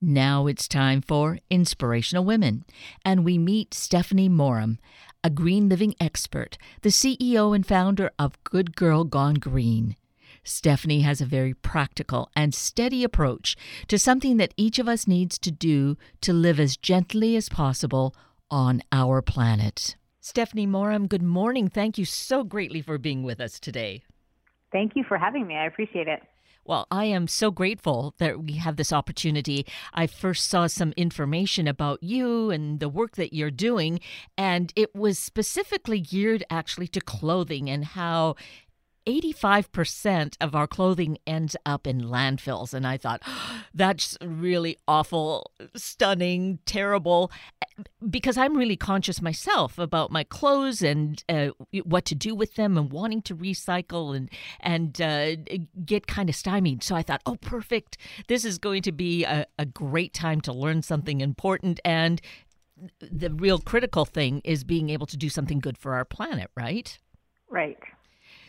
Now it's time for Inspirational Women, and we meet Stephanie Moram, a green living expert, the CEO and founder of Good Girl Gone Green. Stephanie has a very practical and steady approach to something that each of us needs to do to live as gently as possible on our planet. Stephanie Moram, good morning. Thank you so greatly for being with us today. Thank you for having me. I appreciate it. Well, I am so grateful that we have this opportunity. I first saw some information about you and the work that you're doing, and it was specifically geared actually to clothing and how 85% of our clothing ends up in landfills. And I thought, that's really awful, stunning, terrible, because I'm really conscious myself about my clothes and uh, what to do with them and wanting to recycle and, and uh, get kind of stymied. So I thought, oh, perfect. This is going to be a, a great time to learn something important. And the real critical thing is being able to do something good for our planet, right? Right.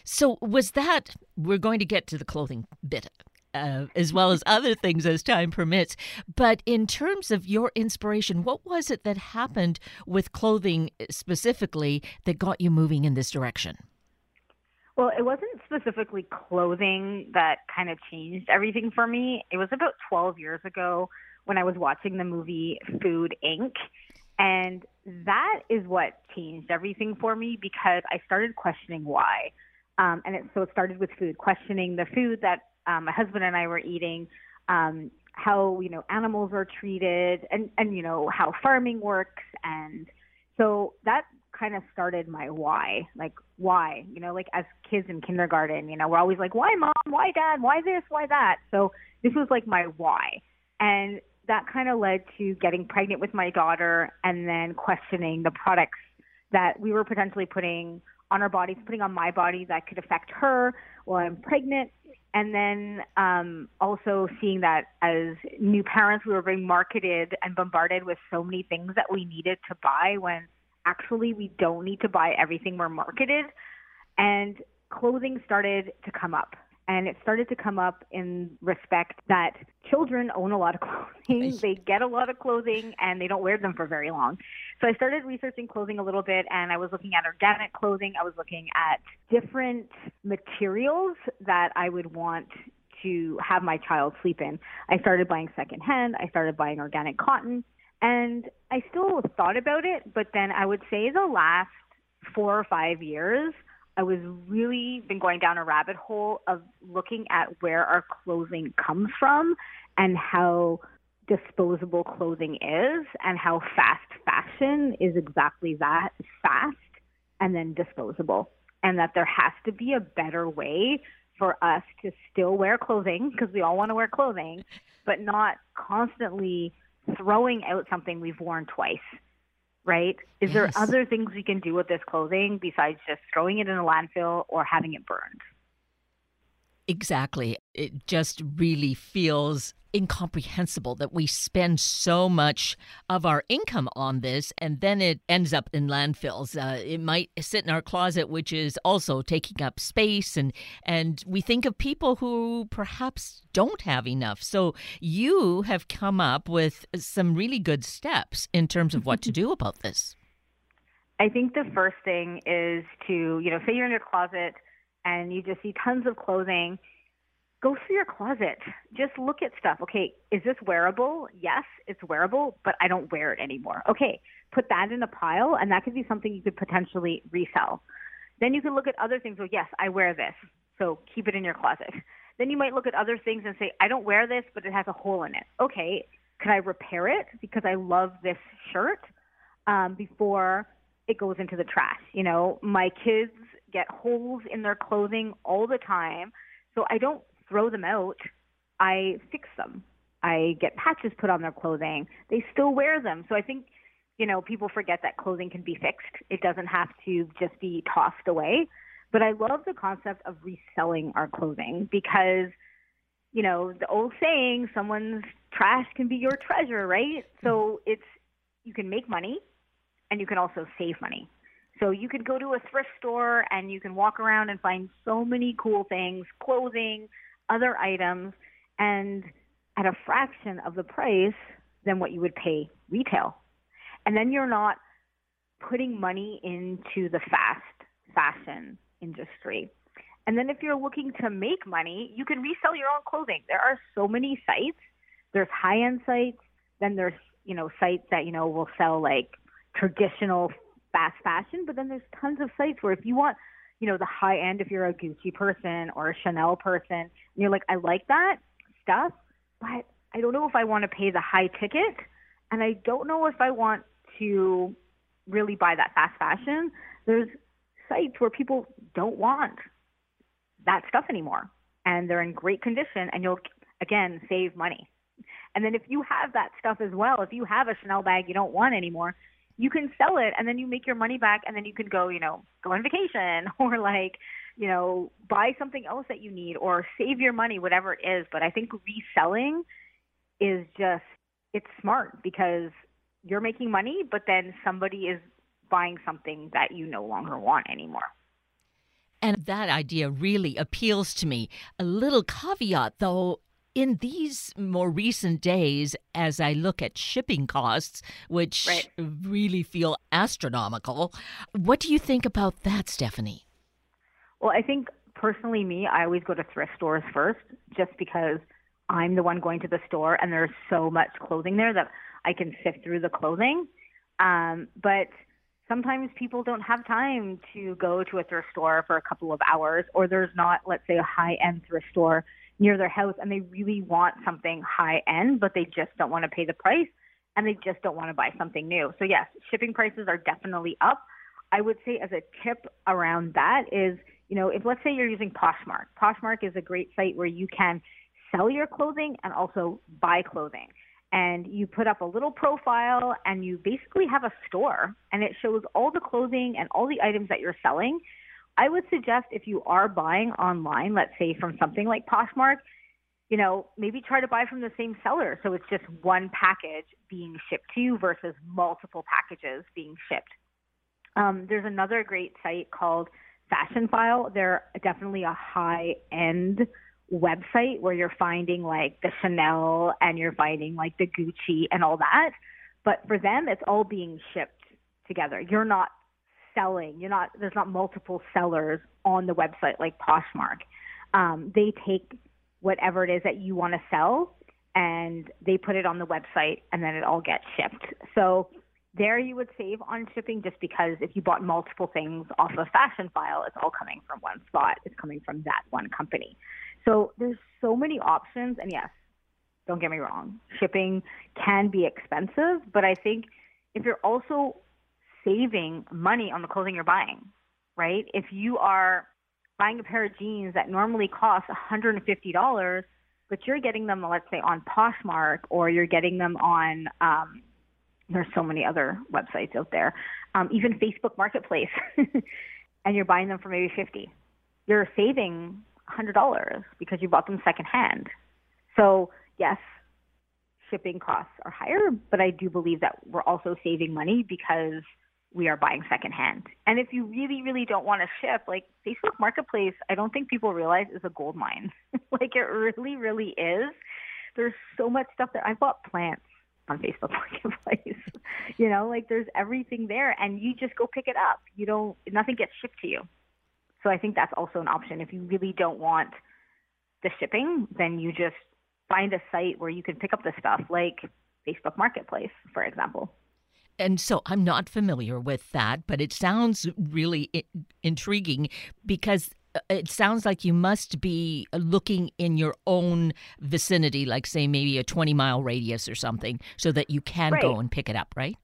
So, was that, we're going to get to the clothing bit uh, as well as other things as time permits. But in terms of your inspiration, what was it that happened with clothing specifically that got you moving in this direction? Well, it wasn't specifically clothing that kind of changed everything for me. It was about 12 years ago when I was watching the movie Food Inc. And that is what changed everything for me because I started questioning why. Um, and it, so it started with food, questioning the food that um, my husband and I were eating, um, how you know animals are treated, and and you know how farming works, and so that kind of started my why, like why, you know, like as kids in kindergarten, you know, we're always like, why mom, why dad, why this, why that. So this was like my why, and that kind of led to getting pregnant with my daughter, and then questioning the products that we were potentially putting on our bodies, putting on my body that could affect her while I'm pregnant. And then um, also seeing that as new parents, we were being marketed and bombarded with so many things that we needed to buy when actually we don't need to buy everything we're marketed. And clothing started to come up. And it started to come up in respect that children own a lot of clothing. They get a lot of clothing and they don't wear them for very long. So I started researching clothing a little bit and I was looking at organic clothing. I was looking at different materials that I would want to have my child sleep in. I started buying secondhand. I started buying organic cotton. And I still thought about it, but then I would say the last four or five years, I was really been going down a rabbit hole of looking at where our clothing comes from and how disposable clothing is and how fast fashion is exactly that fast and then disposable. And that there has to be a better way for us to still wear clothing because we all want to wear clothing, but not constantly throwing out something we've worn twice. Right? Is yes. there other things we can do with this clothing besides just throwing it in a landfill or having it burned? Exactly. It just really feels incomprehensible that we spend so much of our income on this and then it ends up in landfills. Uh, it might sit in our closet, which is also taking up space, and and we think of people who perhaps don't have enough. So you have come up with some really good steps in terms of what to do about this. I think the first thing is to you know say you're in your closet and you just see tons of clothing, go through your closet. Just look at stuff. Okay, is this wearable? Yes, it's wearable, but I don't wear it anymore. Okay, put that in a pile, and that could be something you could potentially resell. Then you can look at other things. Oh, yes, I wear this, so keep it in your closet. Then you might look at other things and say, I don't wear this, but it has a hole in it. Okay, can I repair it because I love this shirt um, before it goes into the trash? You know, my kids get holes in their clothing all the time. So I don't throw them out. I fix them. I get patches put on their clothing. They still wear them. So I think, you know, people forget that clothing can be fixed. It doesn't have to just be tossed away. But I love the concept of reselling our clothing because, you know, the old saying, someone's trash can be your treasure, right? So mm-hmm. it's, you can make money and you can also save money. So you could go to a thrift store and you can walk around and find so many cool things, clothing, other items. And at a fraction of the price than what you would pay retail. And then you're not putting money into the fast fashion industry. And then if you're looking to make money, you can resell your own clothing. There are so many sites. There's high-end sites, then there's, you know, sites that, you know, will sell like traditional fast fashion, but then there's tons of sites where if you want, you know, the high end if you're a Gucci person or a Chanel person, and you're like, I like that stuff, but I don't know if I want to pay the high ticket and I don't know if I want to really buy that fast fashion. There's sites where people don't want that stuff anymore and they're in great condition and you'll again save money. And then if you have that stuff as well, if you have a Chanel bag you don't want anymore, you can sell it and then you make your money back and then you can go, you know, go on vacation or like, you know, buy something else that you need or save your money, whatever it is. But I think reselling is just, it's smart because you're making money, but then somebody is buying something that you no longer want anymore. And that idea really appeals to me. A little caveat, though, in these more recent days, as I look at shipping costs, which right. really feel astronomical, what do you think about that, Stephanie? Well, I think personally, me, I always go to thrift stores first just because I'm the one going to the store and there's so much clothing there that I can sift through the clothing. Um, but sometimes people don't have time to go to a thrift store for a couple of hours, or there's not, let's say, a high end thrift store near their house and they really want something high end, but they just don't want to pay the price and they just don't want to buy something new. So, yes, shipping prices are definitely up. I would say, as a tip around that, is you know, if let's say you're using Poshmark, Poshmark is a great site where you can sell your clothing and also buy clothing. And you put up a little profile and you basically have a store and it shows all the clothing and all the items that you're selling I would suggest if you are buying online, let's say from something like Poshmark, you know, maybe try to buy from the same seller. So it's just one package being shipped to you versus multiple packages being shipped. Um, there's another great site called Fashionphile. They're definitely a high end website where you're finding like the Chanel and you're finding like the Gucci and all that. But for them, it's all being shipped together. You're not selling. You're not there's not multiple sellers on the website like Poshmark. Um, they take whatever it is that you want to sell and they put it on the website and then it all gets shipped. So there you would save on shipping just because if you bought multiple things off of Fashionphile, it's all coming from one spot. It's coming from that one company. So there's so many options and yes, don't get me wrong, shipping can be expensive, but I think if you're also saving money on the clothing you're buying, right? If you are buying a pair of jeans that normally cost $150, but you're getting them, let's say, on Poshmark or you're getting them on, um, there's so many other websites out there, um, even Facebook Marketplace, and you're buying them for maybe 50 you're saving $100 because you bought them secondhand. So, yes, shipping costs are higher, but I do believe that we're also saving money because we are buying secondhand. And if you really, really don't want to ship, like Facebook Marketplace, I don't think people realize is a gold mine. like it really, really is. There's so much stuff there. I bought plants on Facebook Marketplace. you know, like there's everything there, and you just go pick it up. You don't, nothing gets shipped to you. So I think that's also an option. If you really don't want the shipping, then you just find a site where you can pick up the stuff, like Facebook Marketplace, for example. And so I'm not familiar with that, but it sounds really I- intriguing because uh, it sounds like you must be looking in your own vicinity, like say maybe a 20 mile radius or something, so that you can right. go and pick it up, right?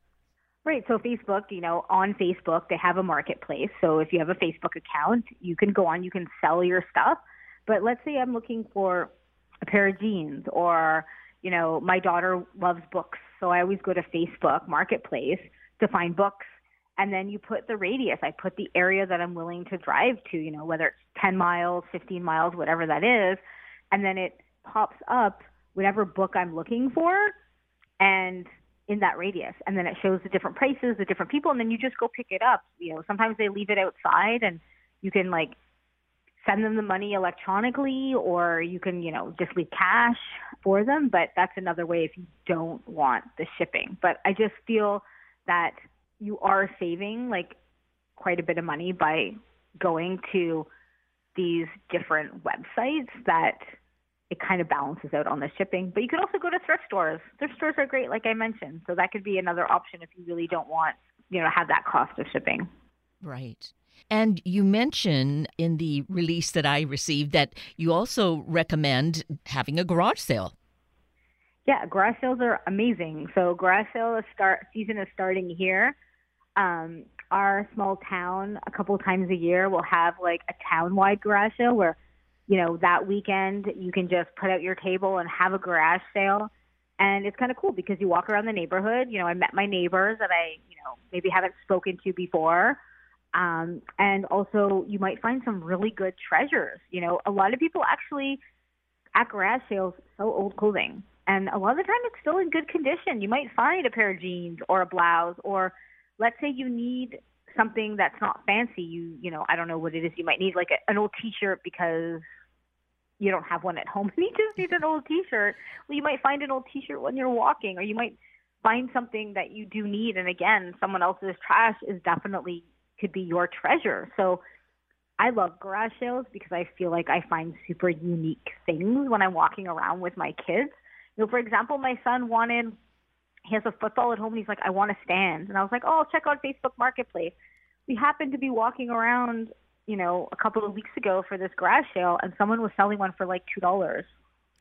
Right. So Facebook, you know, on Facebook, they have a marketplace. So if you have a Facebook account, you can go on, you can sell your stuff. But let's say I'm looking for a pair of jeans or, you know, my daughter loves books so I always go to Facebook Marketplace to find books. And then you put the radius. I put the area that I'm willing to drive to, you know, whether it's 10 miles, 15 miles, whatever that is. And then it pops up whatever book I'm looking for and in that radius. And then it shows the different prices, the different people. And then you just go pick it up. You know, sometimes they leave it outside and you can like send them the money electronically or you can, you know, just leave cash for them. But that's another way if you don't want the shipping. But I just feel that you are saving like quite a bit of money by going to these different websites that it kind of balances out on the shipping. But you could also go to thrift stores. Thrift stores are great, like I mentioned. So that could be another option if you really don't want, you know, have that cost of shipping. Right. And you mention in the release that I received that you also recommend having a garage sale. Yeah, garage sales are amazing. So garage sale start season is starting here. Um, our small town, a couple times a year, will have like a town-wide garage sale where, you know, that weekend you can just put out your table and have a garage sale. And it's kind of cool because you walk around the neighborhood. You know, I met my neighbors that I, you know, maybe haven't spoken to before. Um, and also, you might find some really good treasures. You know, a lot of people actually at garage sales sell old clothing, and a lot of the time it's still in good condition. You might find a pair of jeans or a blouse, or let's say you need something that's not fancy. You, you know, I don't know what it is. You might need like a, an old T-shirt because you don't have one at home. And you just need an old T-shirt. Well, you might find an old T-shirt when you're walking, or you might find something that you do need. And again, someone else's trash is definitely could be your treasure. So I love garage sales because I feel like I find super unique things when I'm walking around with my kids. You know, for example, my son wanted he has a football at home and he's like, I want a stand. And I was like, Oh, check out Facebook Marketplace. We happened to be walking around, you know, a couple of weeks ago for this garage sale and someone was selling one for like two dollars.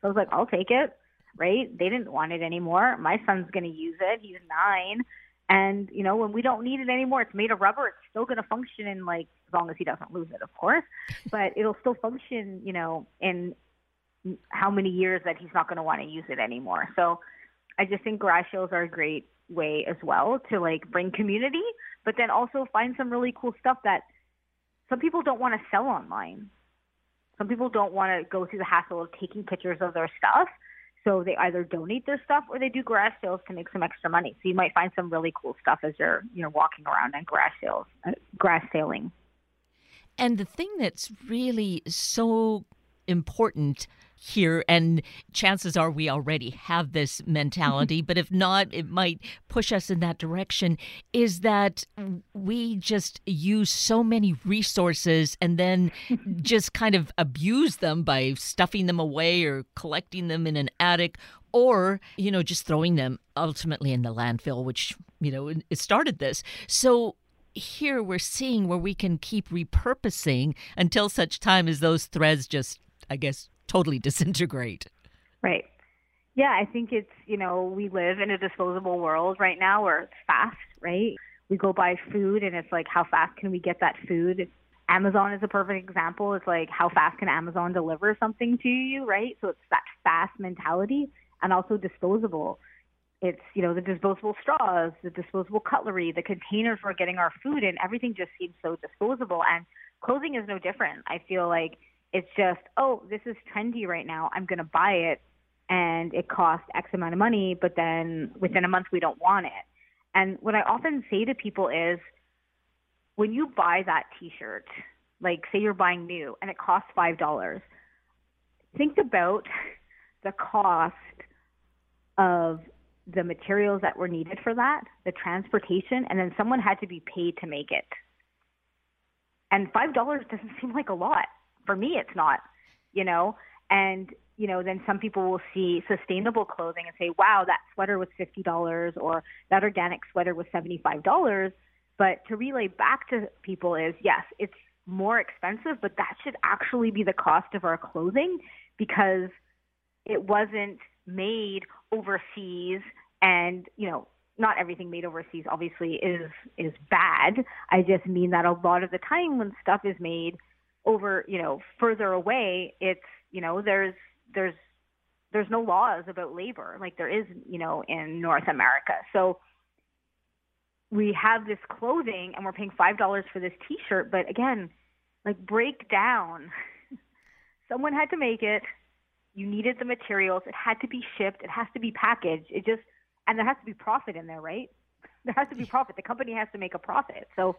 So I was like, I'll take it. Right? They didn't want it anymore. My son's gonna use it. He's nine. And you know, when we don't need it anymore, it's made of rubber. It's still going to function in like as long as he doesn't lose it, of course. But it'll still function, you know, in how many years that he's not going to want to use it anymore. So I just think garage sales are a great way as well to like bring community, but then also find some really cool stuff that some people don't want to sell online. Some people don't want to go through the hassle of taking pictures of their stuff. So they either donate their stuff or they do garage sales to make some extra money. So you might find some really cool stuff as you're you know walking around and garage sales, uh, garage sailing. And the thing that's really so important here and chances are we already have this mentality but if not it might push us in that direction is that we just use so many resources and then just kind of abuse them by stuffing them away or collecting them in an attic or you know just throwing them ultimately in the landfill which you know it started this. So here we're seeing where we can keep repurposing until such time as those threads just I guess, totally disintegrate. Right. Yeah, I think it's, you know, we live in a disposable world right now where it's fast, right? We go buy food and it's like, how fast can we get that food? Amazon is a perfect example. It's like, how fast can Amazon deliver something to you, right? So it's that fast mentality and also disposable. It's, you know, the disposable straws, the disposable cutlery, the containers we're getting our food in, everything just seems so disposable. And clothing is no different. I feel like it's just, oh, this is trendy right now. I'm going to buy it and it costs X amount of money, but then within a month we don't want it. And what I often say to people is when you buy that t shirt, like say you're buying new and it costs $5, think about the cost of the materials that were needed for that, the transportation, and then someone had to be paid to make it. And $5 doesn't seem like a lot for me it's not you know? And you know then some people will see sustainable clothing and say wow that sweater was fifty dollars or that organic sweater was seventy five dollars. But to relay back to people is yes it's more expensive but that should actually be the cost of our clothing because it wasn't made overseas and you know not everything made overseas obviously is is bad. I just mean that a lot of the time when stuff is made over, you know, further away, it's, you know, there's there's there's no laws about labor like there is, you know, in North America. So we have this clothing and we're paying five dollars for this T-shirt, but again, like break down. Someone had to make it. You needed the materials. It had to be shipped. It has to be packaged. It just and there has to be profit in there, right? There has to be profit. The company has to make a profit. So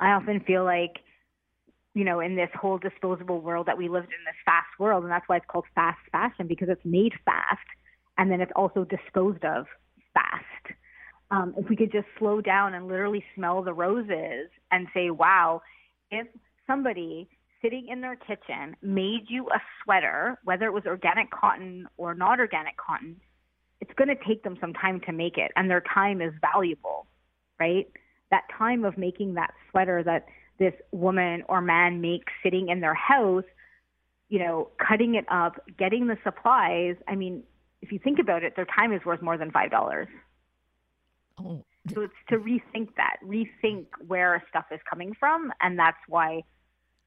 I often feel like you know, in this whole disposable world that we lived in, this fast world, and that's why it's called fast fashion because it's made fast, and then it's also disposed of fast. Um, if we could just slow down and literally smell the roses and say, wow, if somebody sitting in their kitchen made you a sweater, whether it was organic cotton or not organic cotton, it's going to take them some time to make it, and their time is valuable, right? That time of making that sweater that this woman or man makes sitting in their house, you know, cutting it up, getting the supplies. I mean, if you think about it, their time is worth more than five dollars. Oh. So it's to rethink that, rethink where stuff is coming from, and that's why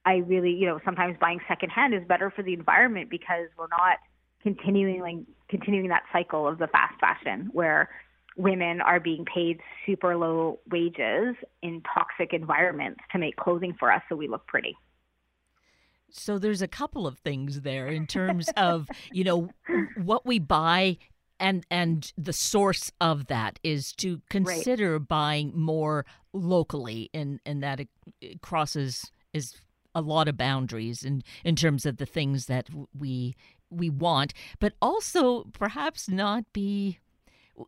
I really, you know, sometimes buying secondhand is better for the environment because we're not continuing like continuing that cycle of the fast fashion where women are being paid super low wages in toxic environments to make clothing for us so we look pretty. So there's a couple of things there in terms of, you know, what we buy and and the source of that is to consider right. buying more locally and and that it, crosses is a lot of boundaries in in terms of the things that we we want but also perhaps not be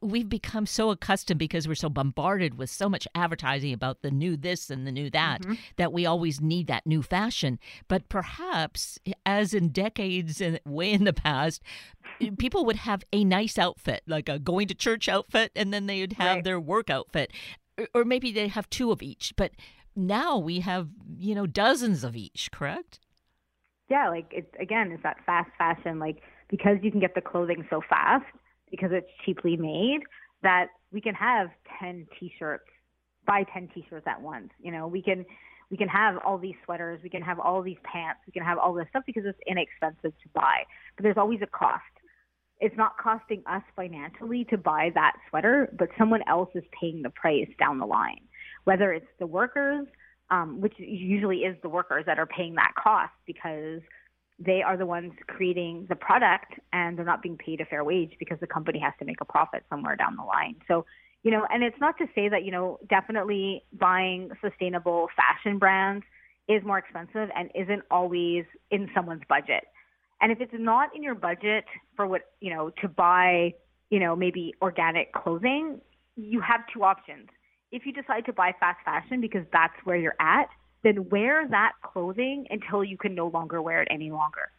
we've become so accustomed because we're so bombarded with so much advertising about the new this and the new that mm-hmm. that we always need that new fashion. But perhaps, as in decades and way in the past, people would have a nice outfit, like a going to church outfit, and then they'd have right. their work outfit, or maybe they have two of each. But now we have, you know, dozens of each. Correct? Yeah, like it's again, it's that fast fashion, like because you can get the clothing so fast because it's cheaply made that we can have 10 t-shirts buy 10 t-shirts at once. You know we can we can have all these sweaters we can have all these pants we can have all this stuff because it's inexpensive to buy. But there's always a cost. It's not costing us financially to buy that sweater but someone else is paying the price down the line. Whether it's the workers um, which usually is the workers that are paying that cost because they are the ones creating the product and they're not being paid a fair wage because the company has to make a profit somewhere down the line. So, you know, and it's not to say that, you know, definitely buying sustainable fashion brands is more expensive and isn't always in someone's budget. And if it's not in your budget for what, you know, to buy, you know, maybe organic clothing, you have two options. If you decide to buy fast fashion because that's where you're at, then wear that clothing until you can no longer wear it any longer.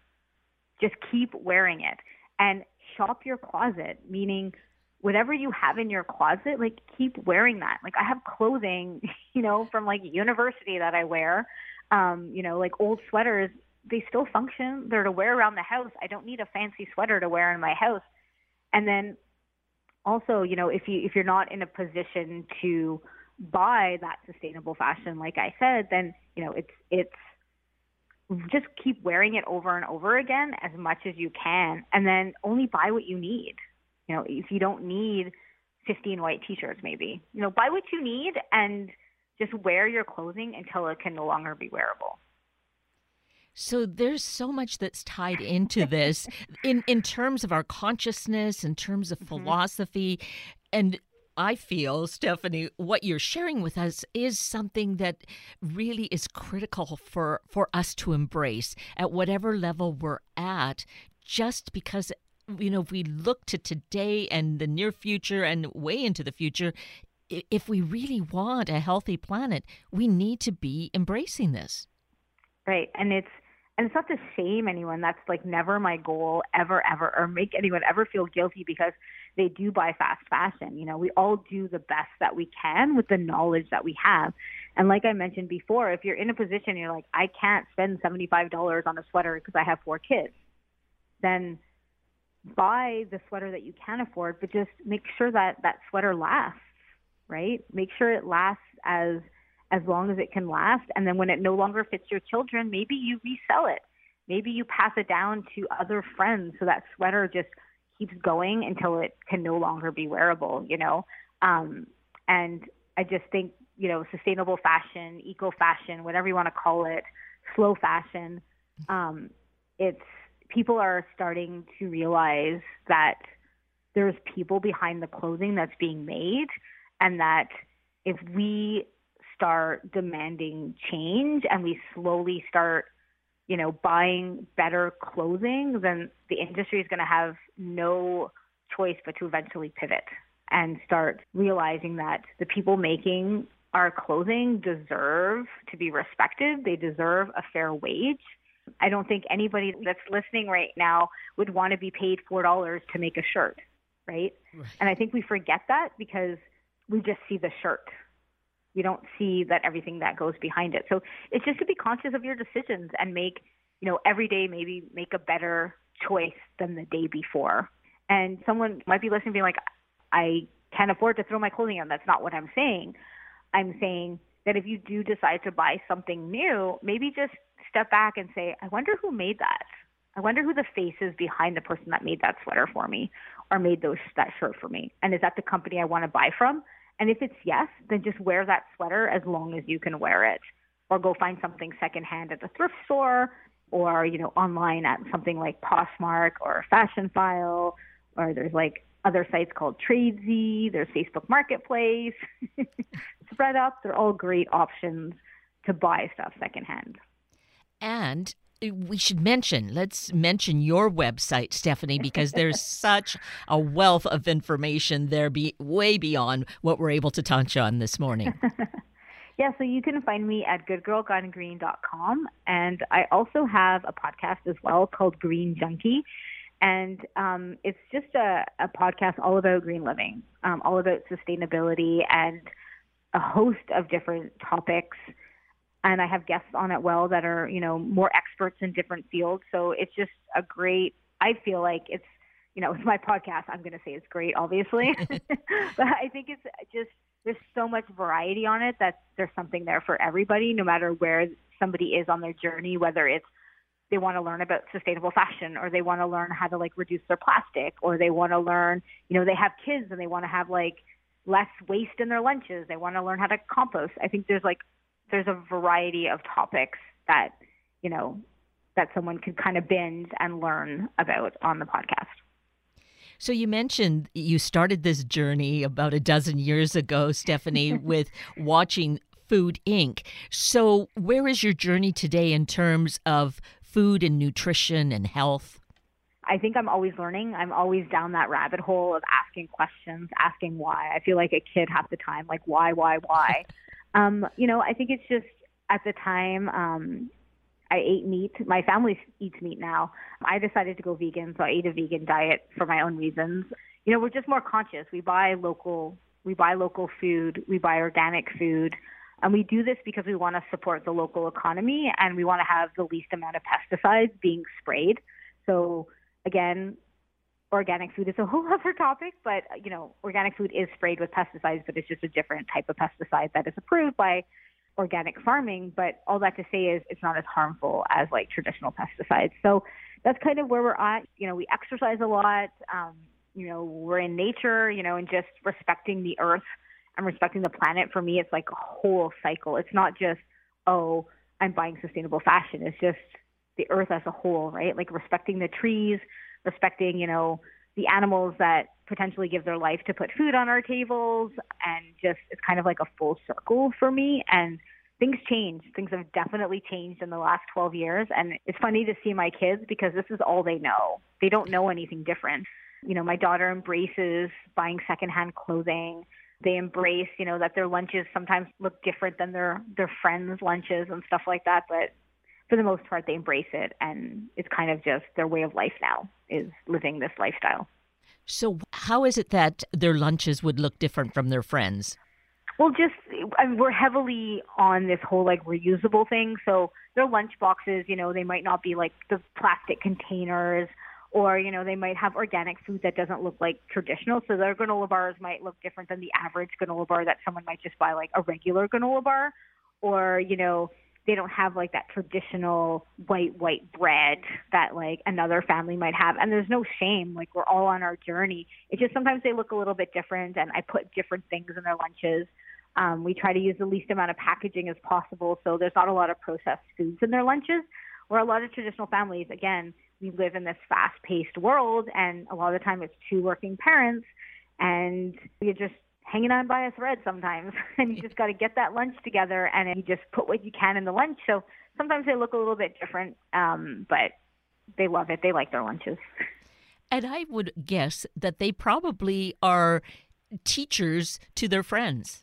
Just keep wearing it and shop your closet, meaning whatever you have in your closet, like keep wearing that. Like I have clothing, you know, from like university that I wear, um, you know, like old sweaters, they still function. They're to wear around the house. I don't need a fancy sweater to wear in my house. And then also, you know, if you if you're not in a position to buy that sustainable fashion, like I said, then you know it's it's just keep wearing it over and over again as much as you can, and then only buy what you need. You know, if you don't need 15 white t-shirts, maybe you know buy what you need and just wear your clothing until it can no longer be wearable. So there's so much that's tied into this in in terms of our consciousness, in terms of mm-hmm. philosophy, and I feel, Stephanie, what you're sharing with us is something that really is critical for, for us to embrace at whatever level we're at, just because, you know, if we look to today and the near future and way into the future, if we really want a healthy planet, we need to be embracing this. Right. And it's, and it's not to shame anyone. That's like never my goal ever, ever, or make anyone ever feel guilty because they do buy fast fashion. You know, we all do the best that we can with the knowledge that we have. And like I mentioned before, if you're in a position you're like, I can't spend $75 on a sweater because I have four kids, then buy the sweater that you can afford, but just make sure that that sweater lasts, right? Make sure it lasts as as long as it can last. And then when it no longer fits your children, maybe you resell it. Maybe you pass it down to other friends so that sweater just keeps going until it can no longer be wearable, you know? Um, and I just think, you know, sustainable fashion, eco fashion, whatever you want to call it, slow fashion, um, it's people are starting to realize that there's people behind the clothing that's being made and that if we start demanding change and we slowly start you know buying better clothing then the industry is going to have no choice but to eventually pivot and start realizing that the people making our clothing deserve to be respected they deserve a fair wage I don't think anybody that's listening right now would want to be paid $4 to make a shirt, right? right? And I think we forget that because we just see the shirt. We don't see that everything that goes behind it. So it's just to be conscious of your decisions and make, you know, every day maybe make a better choice than the day before. And someone might be listening being like, I can't afford to throw my clothing on. That's not what I'm saying. I'm saying that if you do decide to buy something new, maybe just step back and say, I wonder who made that. I wonder who the face is behind the person that made that sweater for me or made those that shirt for me. And is that the company I want to buy from? And if it's yes, then just wear that sweater as long as you can wear it. Or go find something secondhand at the thrift store or, you know, online at something like Poshmark or Fashionphile, or there's like other sites called Tradesy, there's Facebook Marketplace, ThredUp. They're all great options to buy stuff secondhand. And we should mention, let's mention your website, Stephanie, because there's such a wealth of information there, be way beyond what we're able to touch on this morning. yeah, so you can find me at goodgirlgonegreen.com. And I also have a podcast as well called Green Junkie. And um, it's just a, a, podcast all about green living, um, all about sustainability and a host of different topics and I have guests on it well that are, you know, more experts in different fields. So it's just a great, I feel like it's, you know, with my podcast. I'm going to say it's great, obviously. but I think it's just, there's so much variety on it that there's something there for everybody, no matter where somebody is on their journey, whether it's they want to learn about sustainable fashion or they want to learn how to like reduce their plastic or they want to learn, you know, they have kids and they want to have like less waste in their lunches. They want to learn how to compost. I think there's like there's a variety of topics that you know that someone could kind of binge and learn about on the podcast. So you mentioned you started this journey about a dozen years ago, Stephanie, with watching Food Inc. So where is your journey today in terms of food and nutrition and health? I think I'm always learning. I'm always down that rabbit hole of asking questions, asking why. I feel like a kid half the time, like why, why, why. Um, you know, I think it's just at the time um, I ate meat. My family eats meat now. I decided to go vegan, so I ate a vegan diet for my own reasons. You know, we're just more conscious. We buy local. We buy local food. We buy organic food. And we do this because we want to support the local economy and we want to have the least amount of pesticides being sprayed. So again, organic food is a whole other topic, but you know, organic food is sprayed with pesticides, but it's just a different type of pesticide that is approved by organic farming. But all that to say is it's not as harmful as like traditional pesticides. So that's kind of where we're at. You know, we exercise a lot. Um, you know, we're in nature, you know, and just respecting the earth and respecting the planet. For me, it's like a whole cycle. It's not just, oh, I'm buying sustainable fashion. It's just the earth as a whole, right? Like respecting the trees, respecting, you know, the animals that potentially give their life to put food on our tables. And just it's kind of like a full circle for me. And things change things have definitely changed in the last 12 years. And it's funny to see my kids because this is all they know. They don't know anything different. You know my daughter embraces buying secondhand clothing. They embrace you know that their lunches sometimes look different than their their friends lunches and stuff like that. But for the most part, they embrace it, and it's kind of just their way of life now is living this lifestyle. So, how is it that their lunches would look different from their friends? Well, just I mean, we're heavily on this whole like reusable thing. So their lunch boxes, you know, they might not be like the plastic containers, or you know, they might have organic food that doesn't look like traditional. So their granola bars might look different than the average granola bar that someone might just buy like a regular granola bar, or you know, they don't have like that traditional white white bread that like another family might have. And there's no shame like we're all on our journey. It's just sometimes they look a little bit different and i put different things in their lunches. Um, we try to use the least amount of packaging as possible so there's not a lot of processed foods in their lunches. Where a lot of traditional families again we live in this fast paced world and a lot of the time it's two working parents and we just hanging on by a thread sometimes and you just got to get that lunch together and you just put what you can in the lunch. So sometimes they look a little bit different um, but they love it. They like their lunches. And i would guess that they probably are teachers to their friends.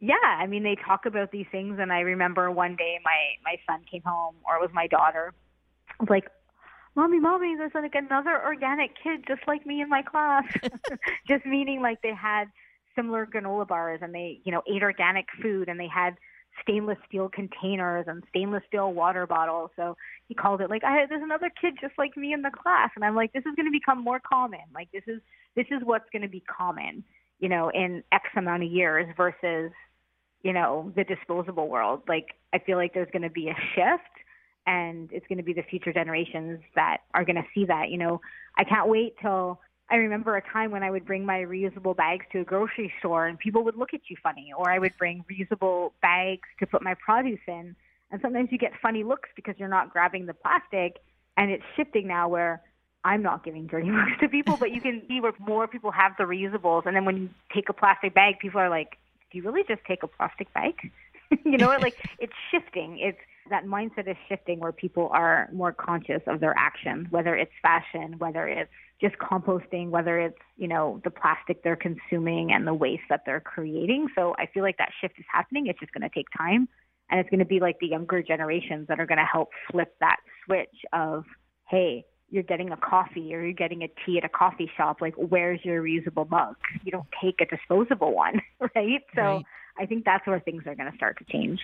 Yeah i mean they talk about these things and i remember one day my my son came home or it was my daughter I was like mommy, mommy, there's like another organic kid just like me in my class. just meaning like they had similar granola bars and they, you know, ate organic food and they had stainless steel containers and stainless steel water bottles. So he called it like, I, there's another kid just like me in the class. And I'm like, this is going to become more common. Like this is, this is what's going to be common, you know, in X amount of years versus, you know, the disposable world. Like I feel like there's going to be a shift and it's going to be the future generations that are going to see that. You know, I can't wait till I remember a time when I would bring my reusable bags to a grocery store and people would look at you funny, or I would bring reusable bags to put my produce in. And sometimes you get funny looks because you're not grabbing the plastic, and it's shifting now where I'm not giving dirty looks to people, but you can see where more people have the reusables. And then when you take a plastic bag, people are like, "Do you really just take a plastic bag?" you know, like it's shifting. It's that mindset is shifting where people are more conscious of their actions, whether it's fashion, whether it's just composting, whether it's, you know, the plastic they're consuming and the waste that they're creating. So I feel like that shift is happening. It's just going to take time. And it's going to be like the younger generations that are going to help flip that switch of, hey, you're getting a coffee or you're getting a tea at a coffee shop. Like, where's your reusable mug? You don't take a disposable one, right? So right. I think that's where things are going to start to change.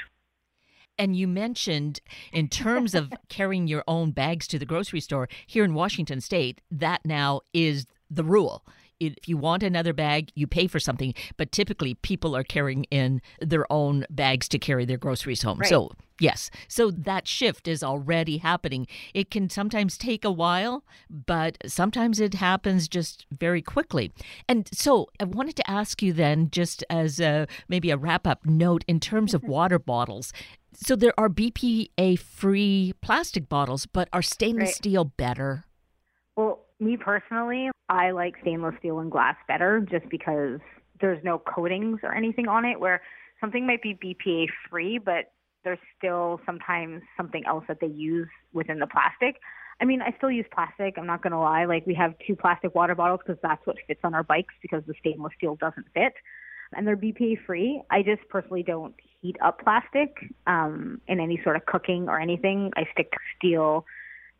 And you mentioned, in terms of carrying your own bags to the grocery store here in Washington state, that now is the rule. If you want another bag, you pay for something, but typically people are carrying in their own bags to carry their groceries home. Right. So, yes, so that shift is already happening. It can sometimes take a while, but sometimes it happens just very quickly. And so, I wanted to ask you then, just as a, maybe a wrap up note in terms of mm-hmm. water bottles, so there are BPA free plastic bottles, but are stainless right. steel better? Well, me personally, I like stainless steel and glass better just because there's no coatings or anything on it where something might be BPA free, but there's still sometimes something else that they use within the plastic. I mean, I still use plastic. I'm not going to lie. Like, we have two plastic water bottles because that's what fits on our bikes because the stainless steel doesn't fit. And they're BPA free. I just personally don't heat up plastic um, in any sort of cooking or anything. I stick to steel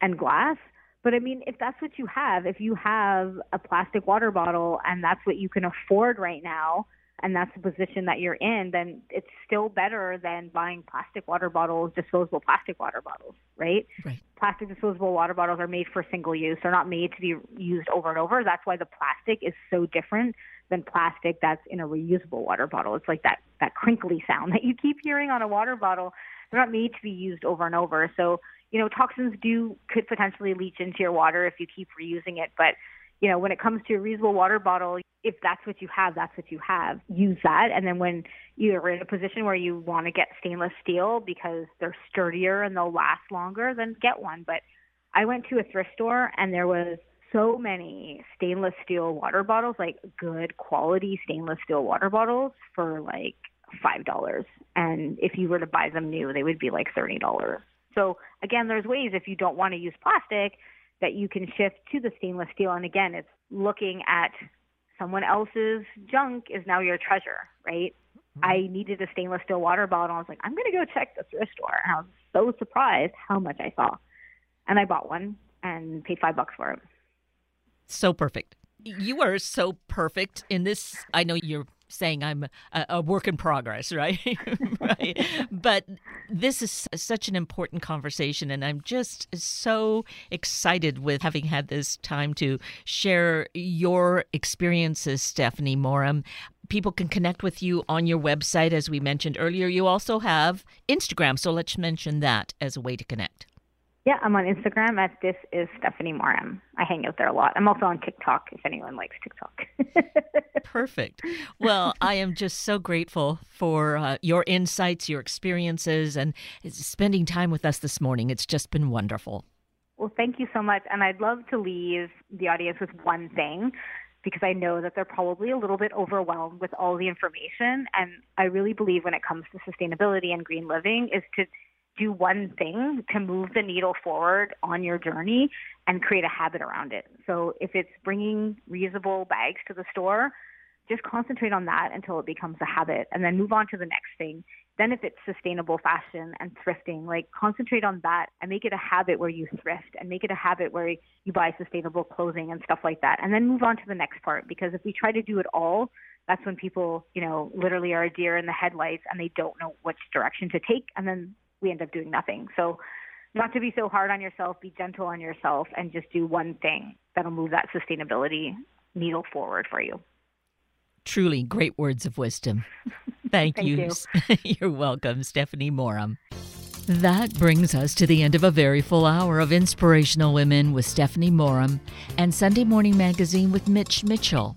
and glass. But I mean, if that's what you have, if you have a plastic water bottle and that's what you can afford right now, and that's the position that you're in, then it's still better than buying plastic water bottles, disposable plastic water bottles, right? Right. Plastic disposable water bottles are made for single use. They're not made to be used over and over. That's why the plastic is so different than plastic that's in a reusable water bottle. It's like that that crinkly sound that you keep hearing on a water bottle. They're not made to be used over and over. So, you know, toxins do could potentially leach into your water if you keep reusing it, but you know, when it comes to a reusable water bottle, if that's what you have, that's what you have. Use that. And then when you're in a position where you want to get stainless steel because they're sturdier and they'll last longer, then get one. But I went to a thrift store and there was so many stainless steel water bottles, like good quality stainless steel water bottles for like five dollars. And if you were to buy them new, they would be like thirty dollars. So again, there's ways if you don't want to use plastic that you can shift to the stainless steel. And again, it's looking at someone else's junk is now your treasure, right? Mm-hmm. I needed a stainless steel water bottle. I was like, I'm going to go check the thrift store. And I was so surprised how much I saw. And I bought one and paid five bucks for it. So perfect. You are so perfect in this. I know you're saying I'm a, a work in progress, right? right. But this is such an important conversation, and I'm just so excited with having had this time to share your experiences, Stephanie Moram people can connect with you on your website, as we mentioned earlier. You also have Instagram, so let's mention that as a way to connect. Yeah, I'm on Instagram at this is Stephanie Moram. I hang out there a lot. I'm also on TikTok if anyone likes TikTok. Perfect. Well, I am just so grateful for uh, your insights, your experiences, and spending time with us this morning. It's just been wonderful. Well, thank you so much. And I'd love to leave the audience with one thing because I know that they're probably a little bit overwhelmed with all the information. And I really believe when it comes to sustainability and green living is to do one thing to move the needle forward on your journey and create a habit around it. So if it's bringing reusable bags to the store, just concentrate on that until it becomes a habit and then move on to the next thing. Then if it's sustainable fashion and thrifting, like concentrate on that and make it a habit where you thrift and make it a habit where you buy sustainable clothing and stuff like that. And then move on to the next part because if we try to do it all, that's when people, you know, literally are a deer in the headlights and they don't know which direction to take and then we end up doing nothing. So not to be so hard on yourself, be gentle on yourself and just do one thing that'll move that sustainability needle forward for you. Truly great words of wisdom. Thank, Thank you. you. You're welcome, Stephanie Moram. That brings us to the end of a very full hour of Inspirational Women with Stephanie Moram and Sunday Morning Magazine with Mitch Mitchell.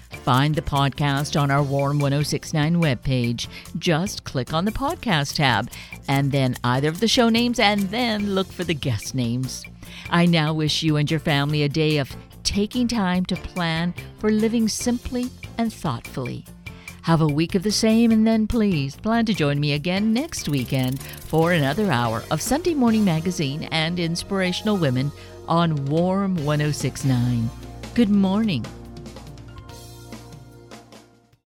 find the podcast on our Warm 1069 webpage. Just click on the podcast tab and then either of the show names and then look for the guest names. I now wish you and your family a day of taking time to plan for living simply and thoughtfully. Have a week of the same, and then please plan to join me again next weekend for another hour of Sunday Morning Magazine and Inspirational Women on Warm 1069. Good morning.